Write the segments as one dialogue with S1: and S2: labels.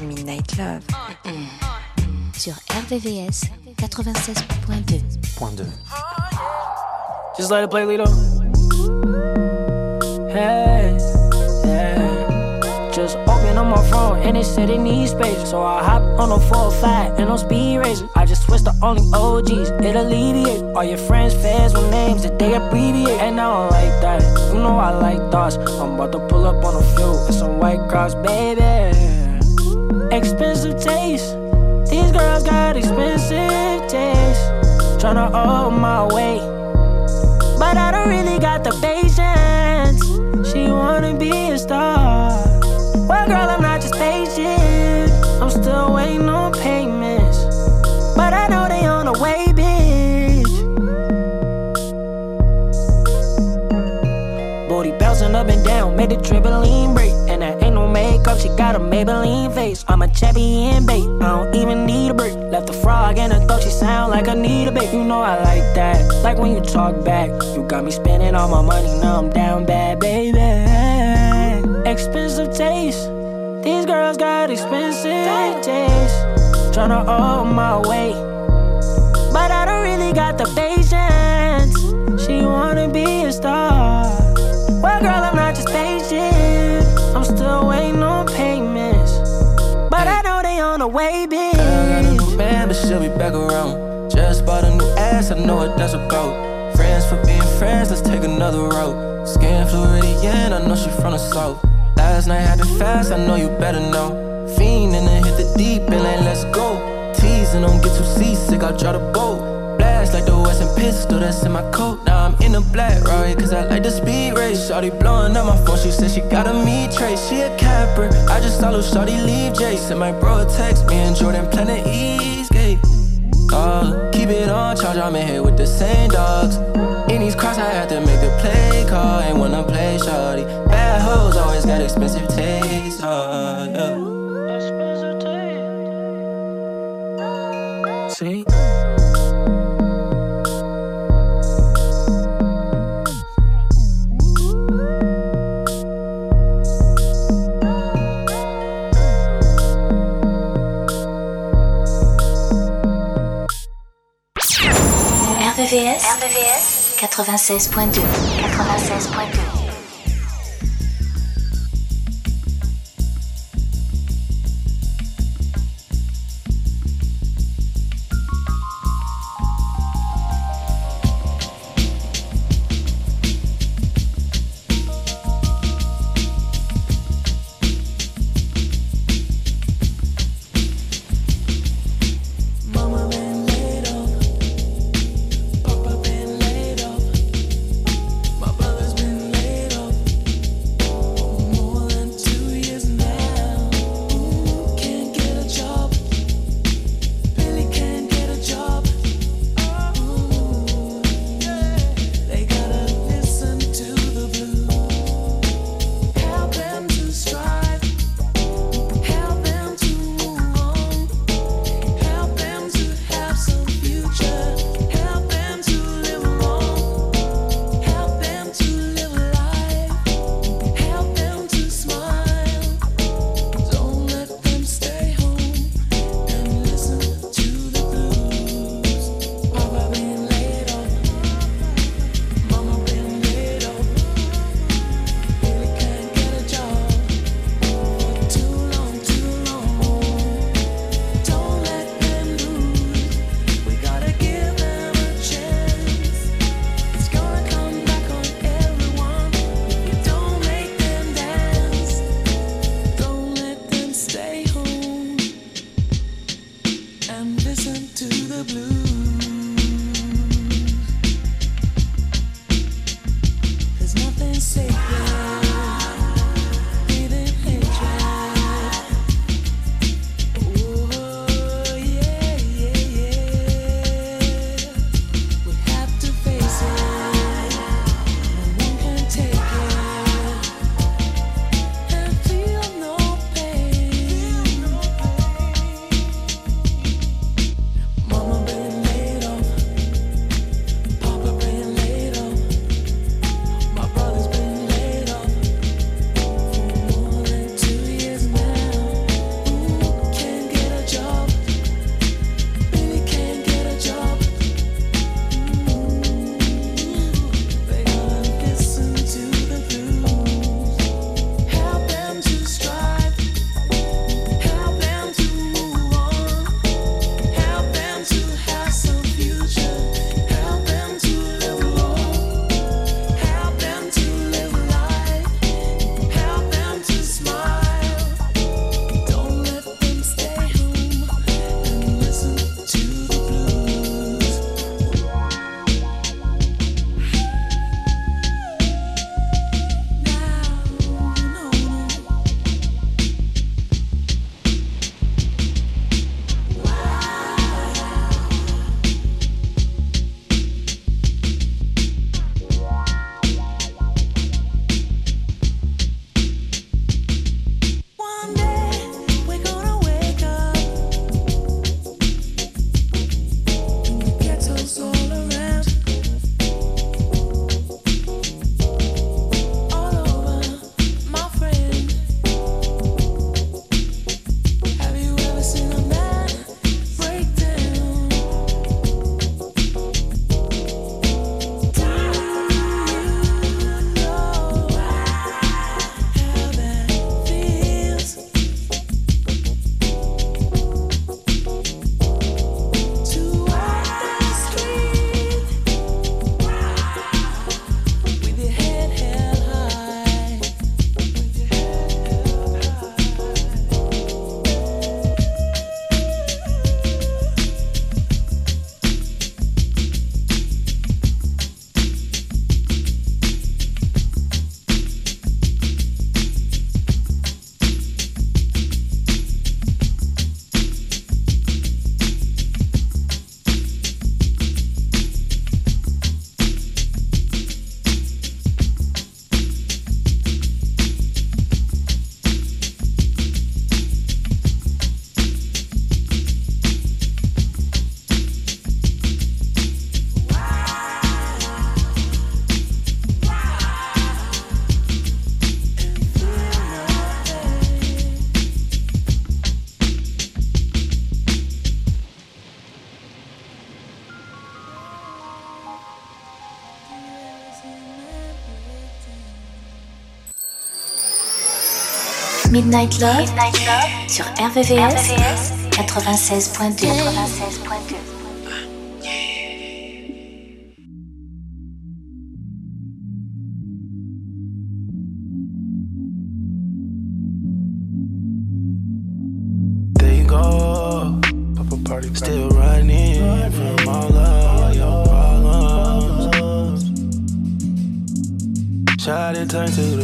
S1: Midnight Love. Mm-hmm.
S2: Sur RVVS 96.2.
S3: Point 2.
S4: Just let it play, Lito. Hey, yeah. Just open up my phone and it said it needs space. So I hop on a 405 and on speed racer. I just switched to only OGs, it alleviate. All your friends, fans with names that they abbreviate. And I don't like that. You know I like thoughts. I'm about to pull up on a few and some white cross, baby. Expensive taste. These girls got expensive taste. Tryna hold my weight. But I don't really got the patience. She wanna be a star. Well, girl, I'm not just patient. I'm still waiting on payments. But I know they on the way, bitch. Booty bouncing up and down, made the trampoline break. And that she got a Maybelline face. I'm a champion, babe. I don't even need a break. Left a frog and I thought she sound like Anita, babe. You know I like that. Like when you talk back. You got me spending all my money, now I'm down bad, baby. Expensive taste. These girls got expensive taste. Tryna hold my weight. But I don't really got the patience. She wanna be a star. Bitch.
S5: I got a new man, but she'll be back around. Just bought a new ass, I know what that's about. Friends for being friends, let's take another route. Skin Floridian, I know she from the south. Last night happened fast, I know you better know. Fiend and hit the deep and let's go. Teasing, don't get too seasick, I'll try the boat. Blast like the Western pistol that's in my coat. I'm in the black, right? Cause I like the speed race. Shorty blowing up my phone, she said she got a me trace. She a capper, I just saw little Shorty leave Jason. My bro text me and Jordan planning Eastgate. Uh, keep it on charge, I'm in here with the same dogs. In these cross, I had to make the play call. Ain't wanna play shorty. Bad hoes always got expensive taste. Uh, yeah.
S4: See?
S2: RVVS 96.2. 96.2. Midnight Love, Midnight Love sur RVVS, RVVS 96.2. 96.2.
S5: Still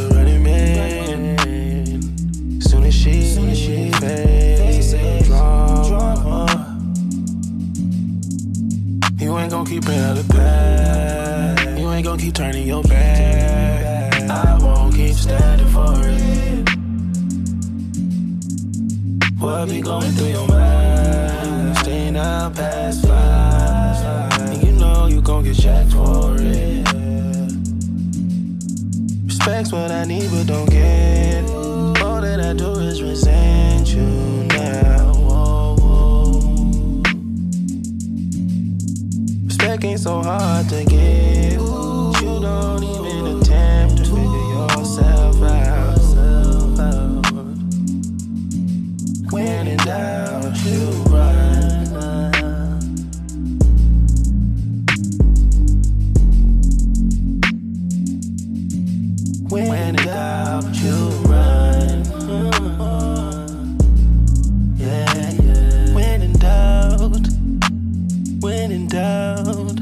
S5: when in doubt,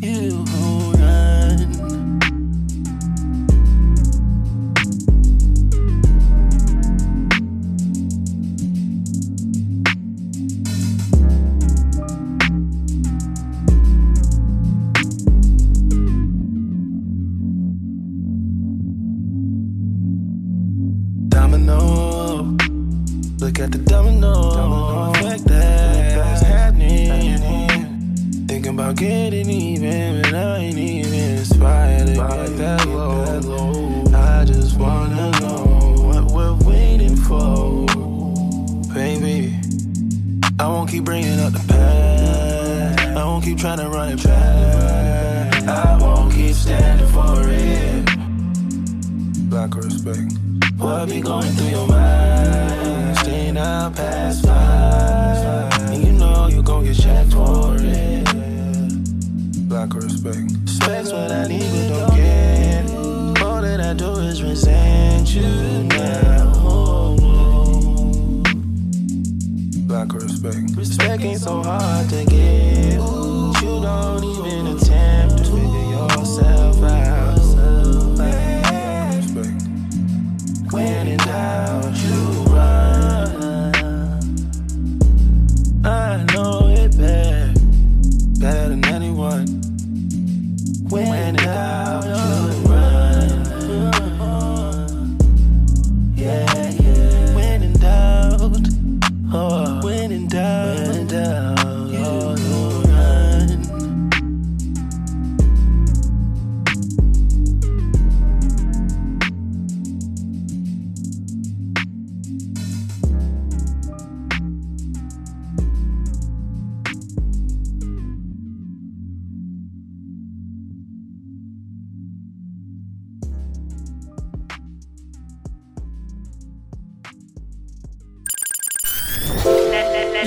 S5: you.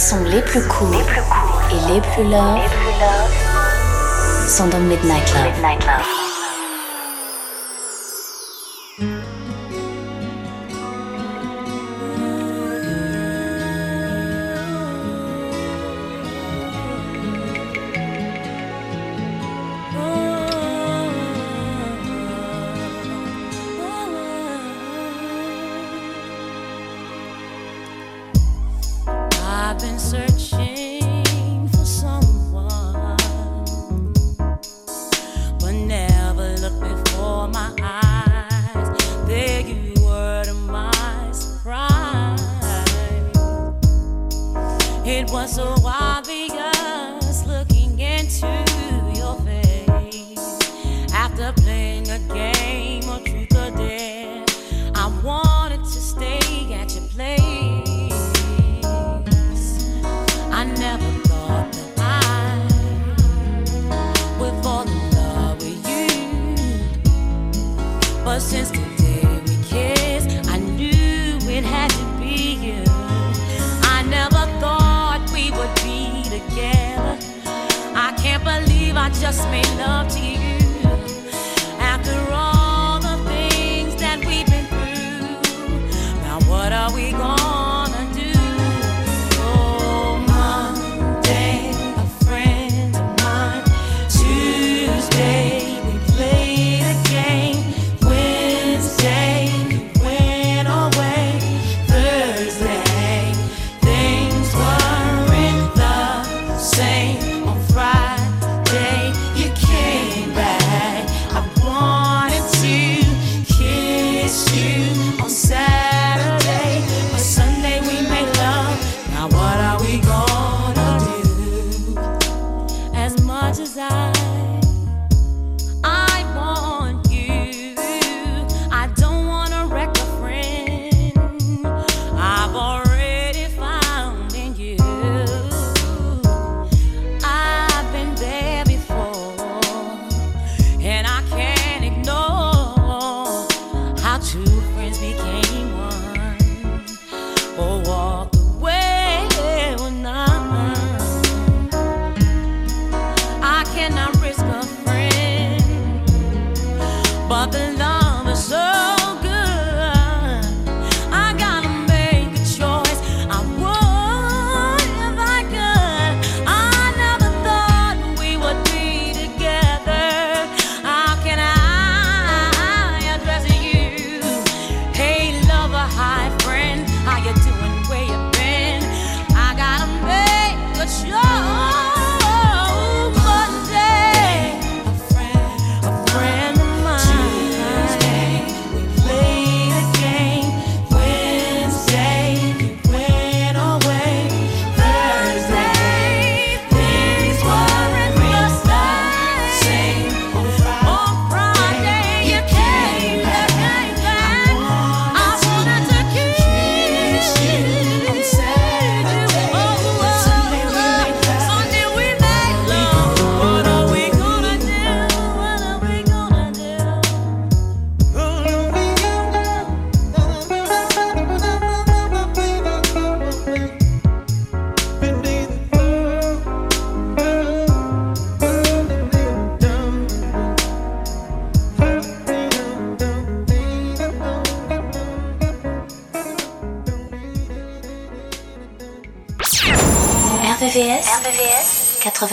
S2: sons les plus courts et les plus love. Sont dans Midnight Love.
S6: RVVS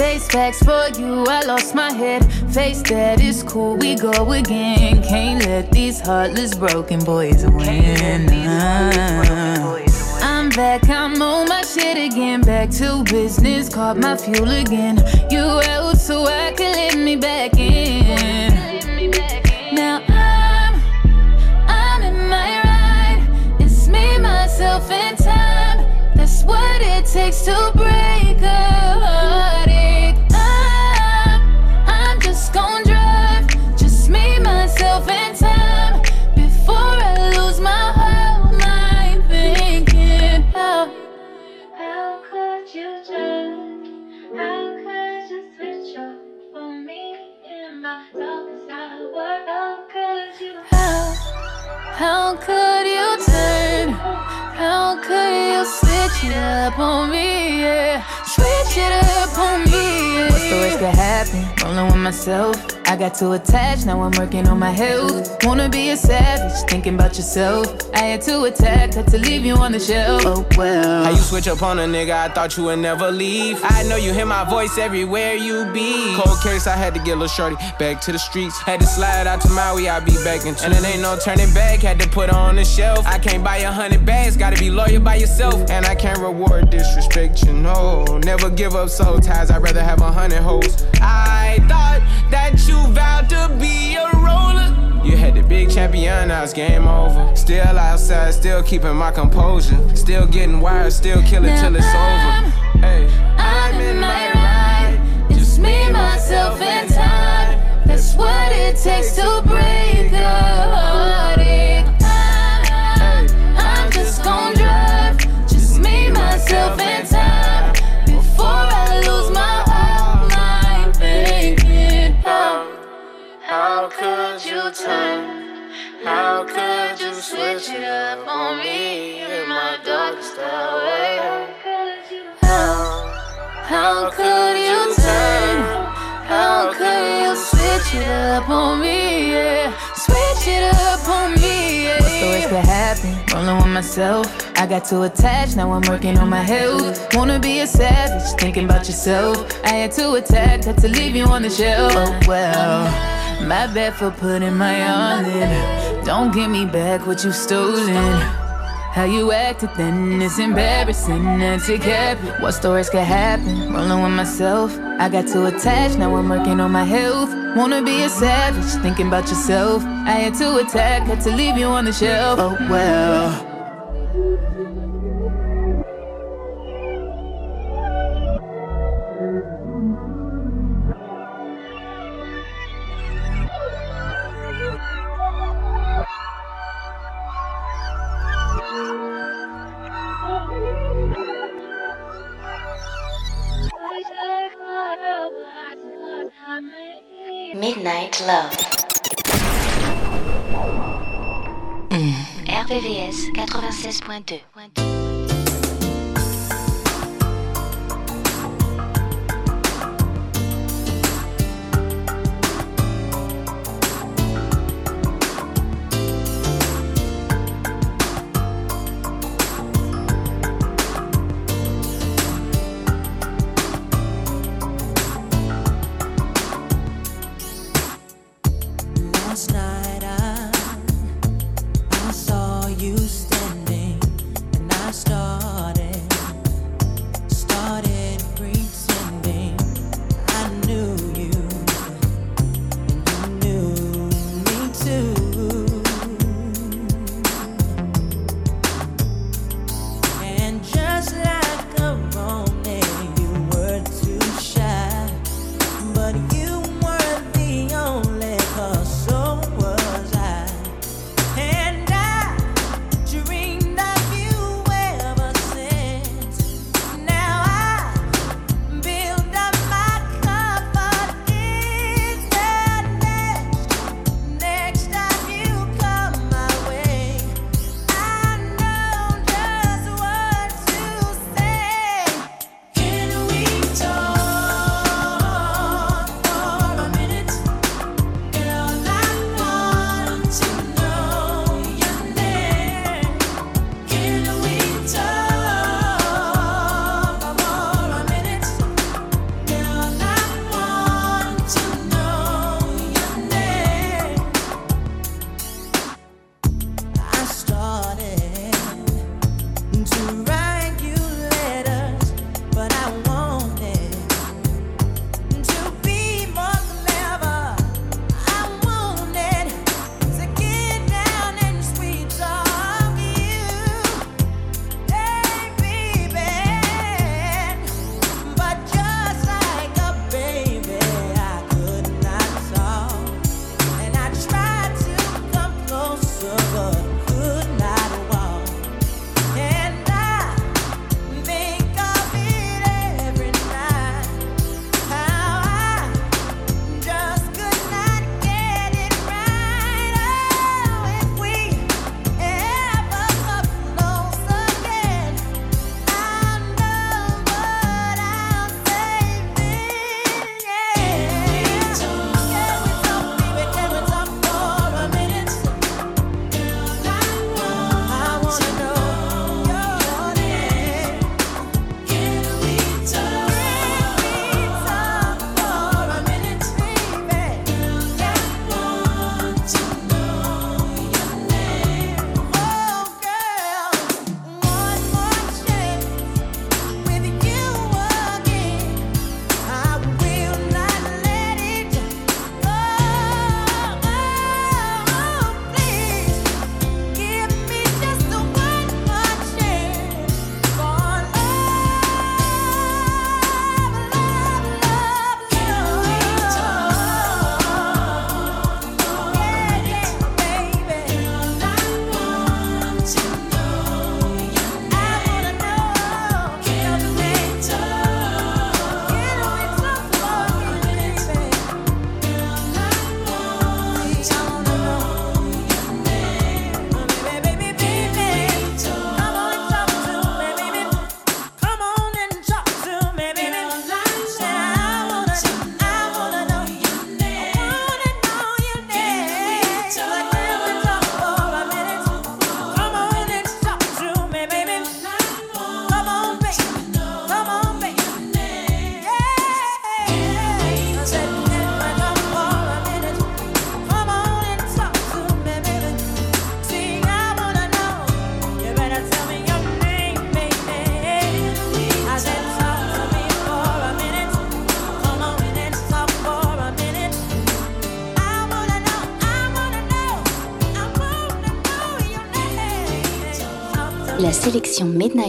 S7: Face facts for you, I lost my head. Face that is cool, we go again. Can't let these heartless broken uh. boys win. I'm back, I'm on my shit again. Back to business, caught my fuel again. You out so I can let me back in. Now I'm, I'm in my ride. It's me, myself, and time. That's what it takes to break switch it up on me? Yeah, switch it up on me. Yeah. What's the worst could happen? Rolling with myself. I got too attached, now I'm working on my health. Wanna be a savage, thinking about yourself. I had to attack, had to leave you on the shelf. Oh well.
S8: How you switch up on a nigga? I thought you would never leave. I know you hear my voice everywhere you be. Cold case, I had to get a little shorty back to the streets. Had to slide out to Maui, I be back in two. And it ain't no turning back, had to put her on the shelf. I can't buy a hundred bags, gotta be loyal by yourself. And I can't reward disrespect, you know. Never give up soul ties, I'd rather have a hundred hoes. I thought that you vowed to be a roller. You had the big champion, now it's game over. Still outside, still keeping my composure. Still getting wired, still killing till it's over. Hey,
S7: I'm in my ride. Just me, myself, and time. That's what it takes to break a How could you switch it up on me in my darkest hour? How, how could you turn? How could you switch it up on me? Yeah, switch it up on me. Yeah. What's the worst could happen? Rolling with myself. I got too attached, now I'm working on my health. Wanna be a savage, thinking about yourself. I had to attack, had to leave you on the shelf. Oh well, my bad for putting my all in. Don't give me back what you stolen. How you acted then is embarrassing cap it. What stories could happen? Rolling with myself. I got too attached, now I'm working on my health. Wanna be a savage, thinking about yourself. I had to attack, had to leave you on the shelf. Oh well.
S6: Midnight Love. RVVS 96.2.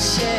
S4: sometimes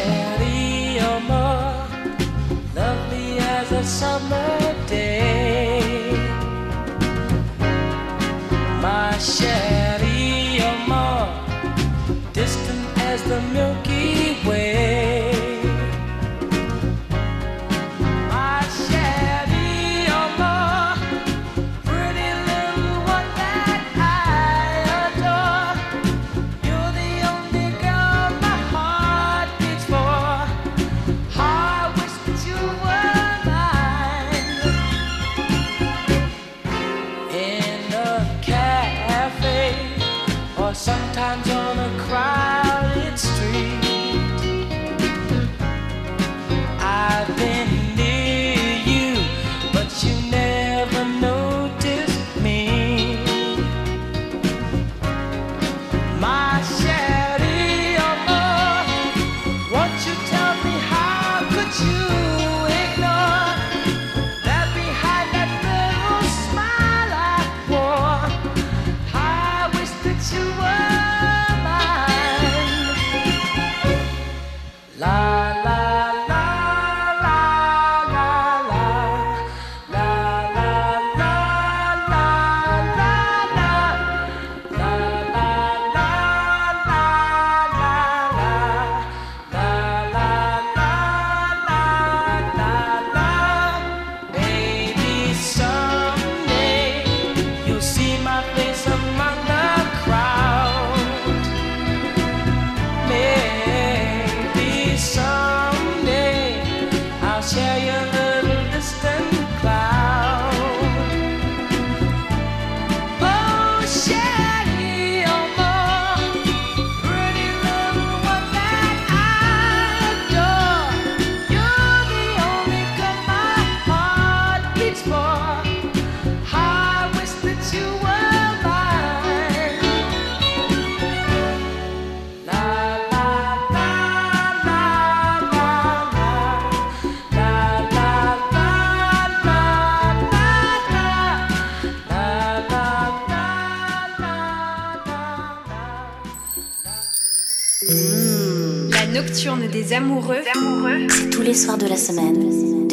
S9: c'est tous les soirs de la semaine,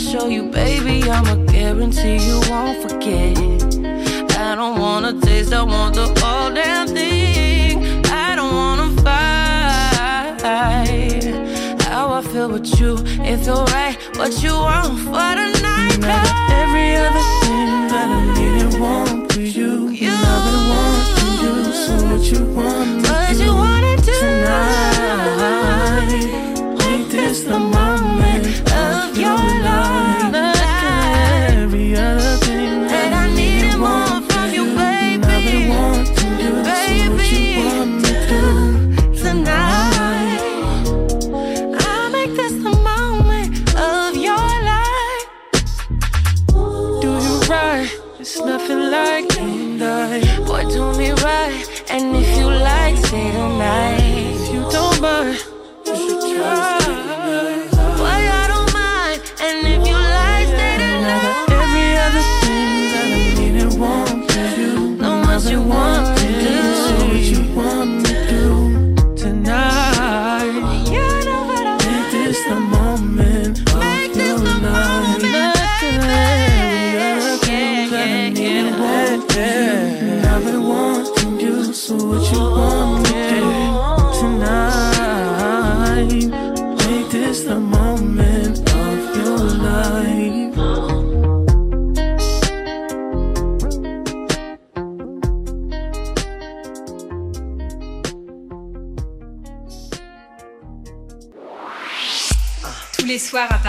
S10: show you, baby, I'ma guarantee you won't forget. I don't wanna taste, I want the whole damn thing. I don't wanna fight. How I feel with you, it's alright. What you want for
S6: tonight? Every other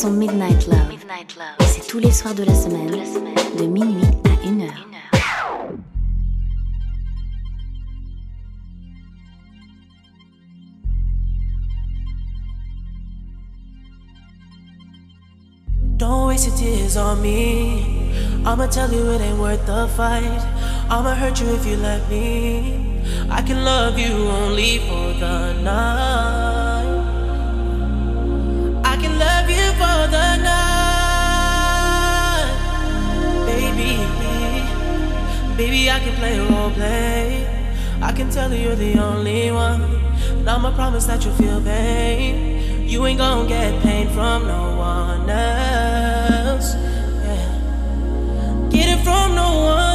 S2: Son Midnight Love. Et c'est tous les soirs de la semaine, de minuit à 1 heure.
S11: Don't waste your tears on me. I'ma tell you it ain't worth the fight. I'ma hurt you if you let me. I can love you only for the night. Baby. Baby, I can play role play. I can tell you you're the only one. And I'ma promise that you'll feel pain. You ain't gonna get pain from no one else. Yeah. Get it from no one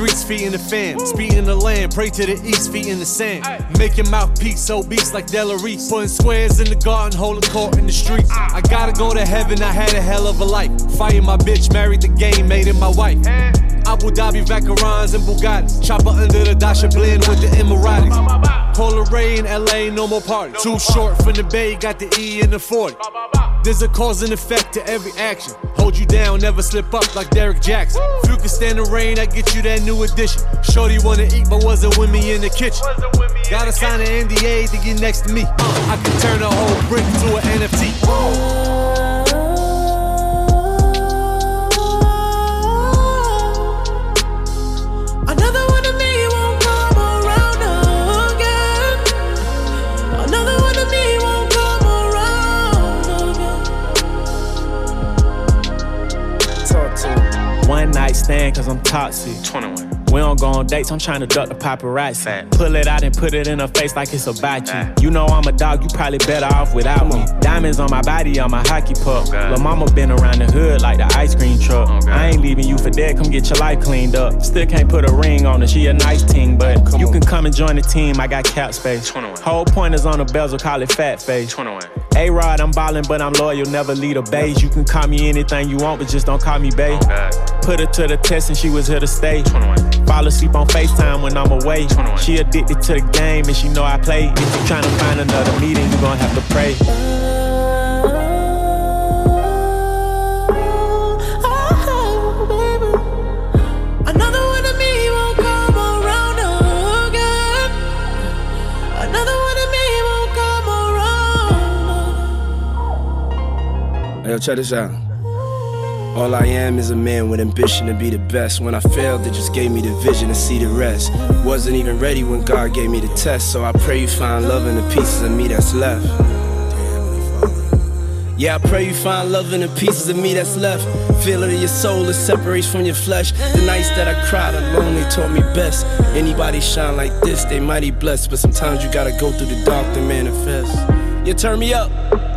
S12: streets, feet in the fan. Speed in the land, pray to the east, feet in the sand. Make your mouthpiece beats like Delarice. Putting squares in the garden, holding court in the streets. I gotta go to heaven, I had a hell of a life. Fighting my bitch, married the game, made it my wife. Abu Dhabi, Vacarons, and Bugattis. Chopper under the Dasha blend with the Emiratis. Polar Ray in LA, no more party. Too short from the Bay, got the E in the 40. There's a cause and effect to every action. Hold you down, never slip up like Derek Jackson. If you can stand the rain, I get you that new edition. Shorty wanna eat, but wasn't with me in the kitchen. Gotta sign an NDA to get next to me. Uh, I can turn a whole brick to an NFT.
S13: I'm toxic. 21. We don't go on dates, I'm trying to duck the paparazzi. Fact. Pull it out and put it in her face like it's about you. You know I'm a dog, you probably better off without me. Diamonds on my body, on my hockey puck. Oh Lil' mama been around the hood like the ice cream truck. Oh I ain't leaving you for dead, come get your life cleaned up. Still can't put a ring on her, she a nice team, but come you on. can come and join the team, I got cap space. 21. Whole point is on the bezel, call it fat face. 21. A Rod, I'm ballin', but I'm loyal, never lead a base. You can call me anything you want, but just don't call me babe. Put her to the test and she was here to stay. 21. Fall asleep on FaceTime when I'm away. 21. She addicted to the game and she know I play. If you tryna find another meeting, you gon' have to pray.
S14: Yo, check this out. All I am is a man with ambition to be the best. When I failed, it just gave me the vision to see the rest. Wasn't even ready when God gave me the test, so I pray you find love in the pieces of me that's left. Yeah, I pray you find love in the pieces of me that's left. Feel it in your soul, it separates from your flesh. The nights that I cried alone, they taught me best. Anybody shine like this, they mighty blessed. But sometimes you gotta go through the dark to manifest. You turn me up.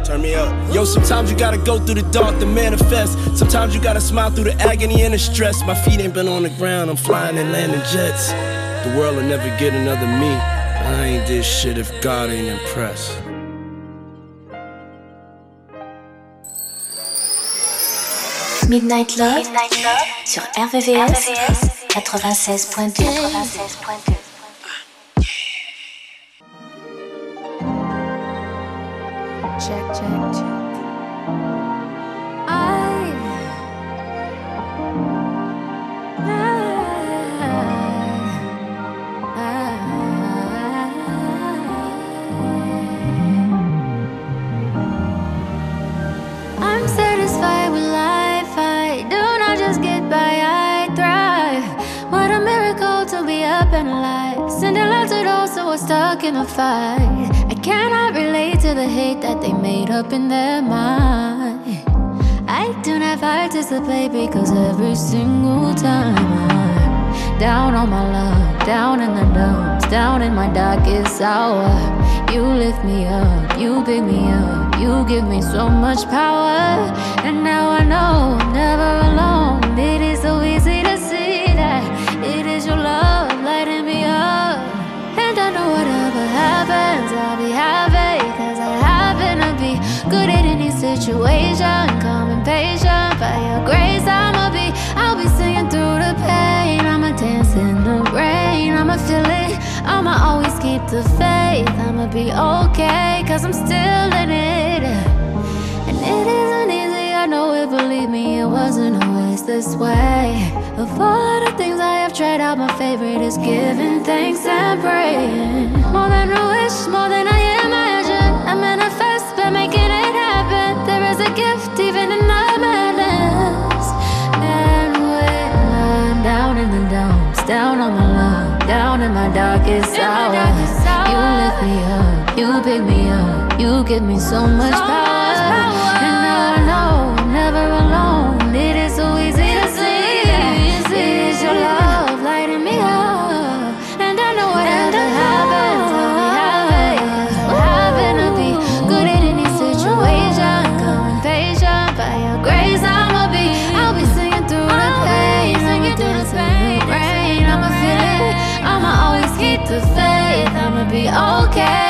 S14: Turn me up. Yo, sometimes you gotta go through the dark to manifest. Sometimes you gotta smile through the agony and the stress. My feet ain't been on the ground, I'm flying and landing jets. The world will never get another me. I ain't this shit if God ain't impressed.
S2: Midnight Love, Midnight Love sur RVVS, RVVS 96.2. 96.2.
S15: check, check, check. I, I, I, I'm satisfied with life. I do not just get by, I thrive. What a miracle to be up and alive. Sending love to those who are stuck in a fight. Cannot relate to the hate that they made up in their mind. I do not participate because every single time I'm down on my luck, down in the dumps, down in my darkest hour. You lift me up, you pick me up, you give me so much power. And now I know I'm never alone. Situation. Calm and patient, by your grace, I'ma be. I'll be singing through the pain. I'ma dance in the rain. I'ma feel it. I'ma always keep the faith. I'ma be okay, cause I'm still in it. And it isn't easy, I know it, believe me, it wasn't always this way. Of all the things I have tried out, my favorite is giving thanks and praying. More than a wish, more than I There is a gift even in the madness. And when I'm down in the dumps, down on my luck, down in my darkest hour, you lift me up, you pick me up, you give me so much power. The faith. I'ma be okay,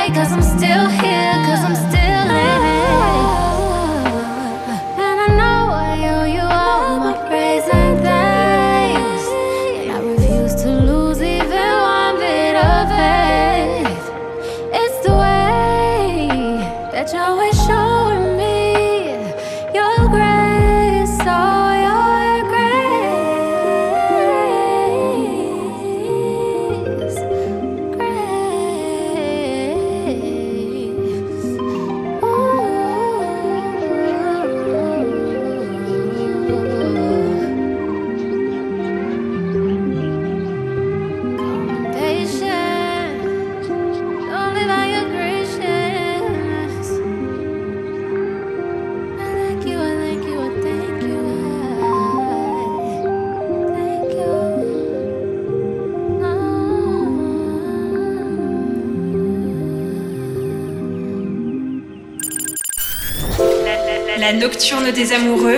S16: nocturne des amoureux.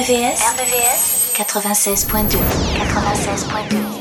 S5: RVVS, RVVS 96.2 96.2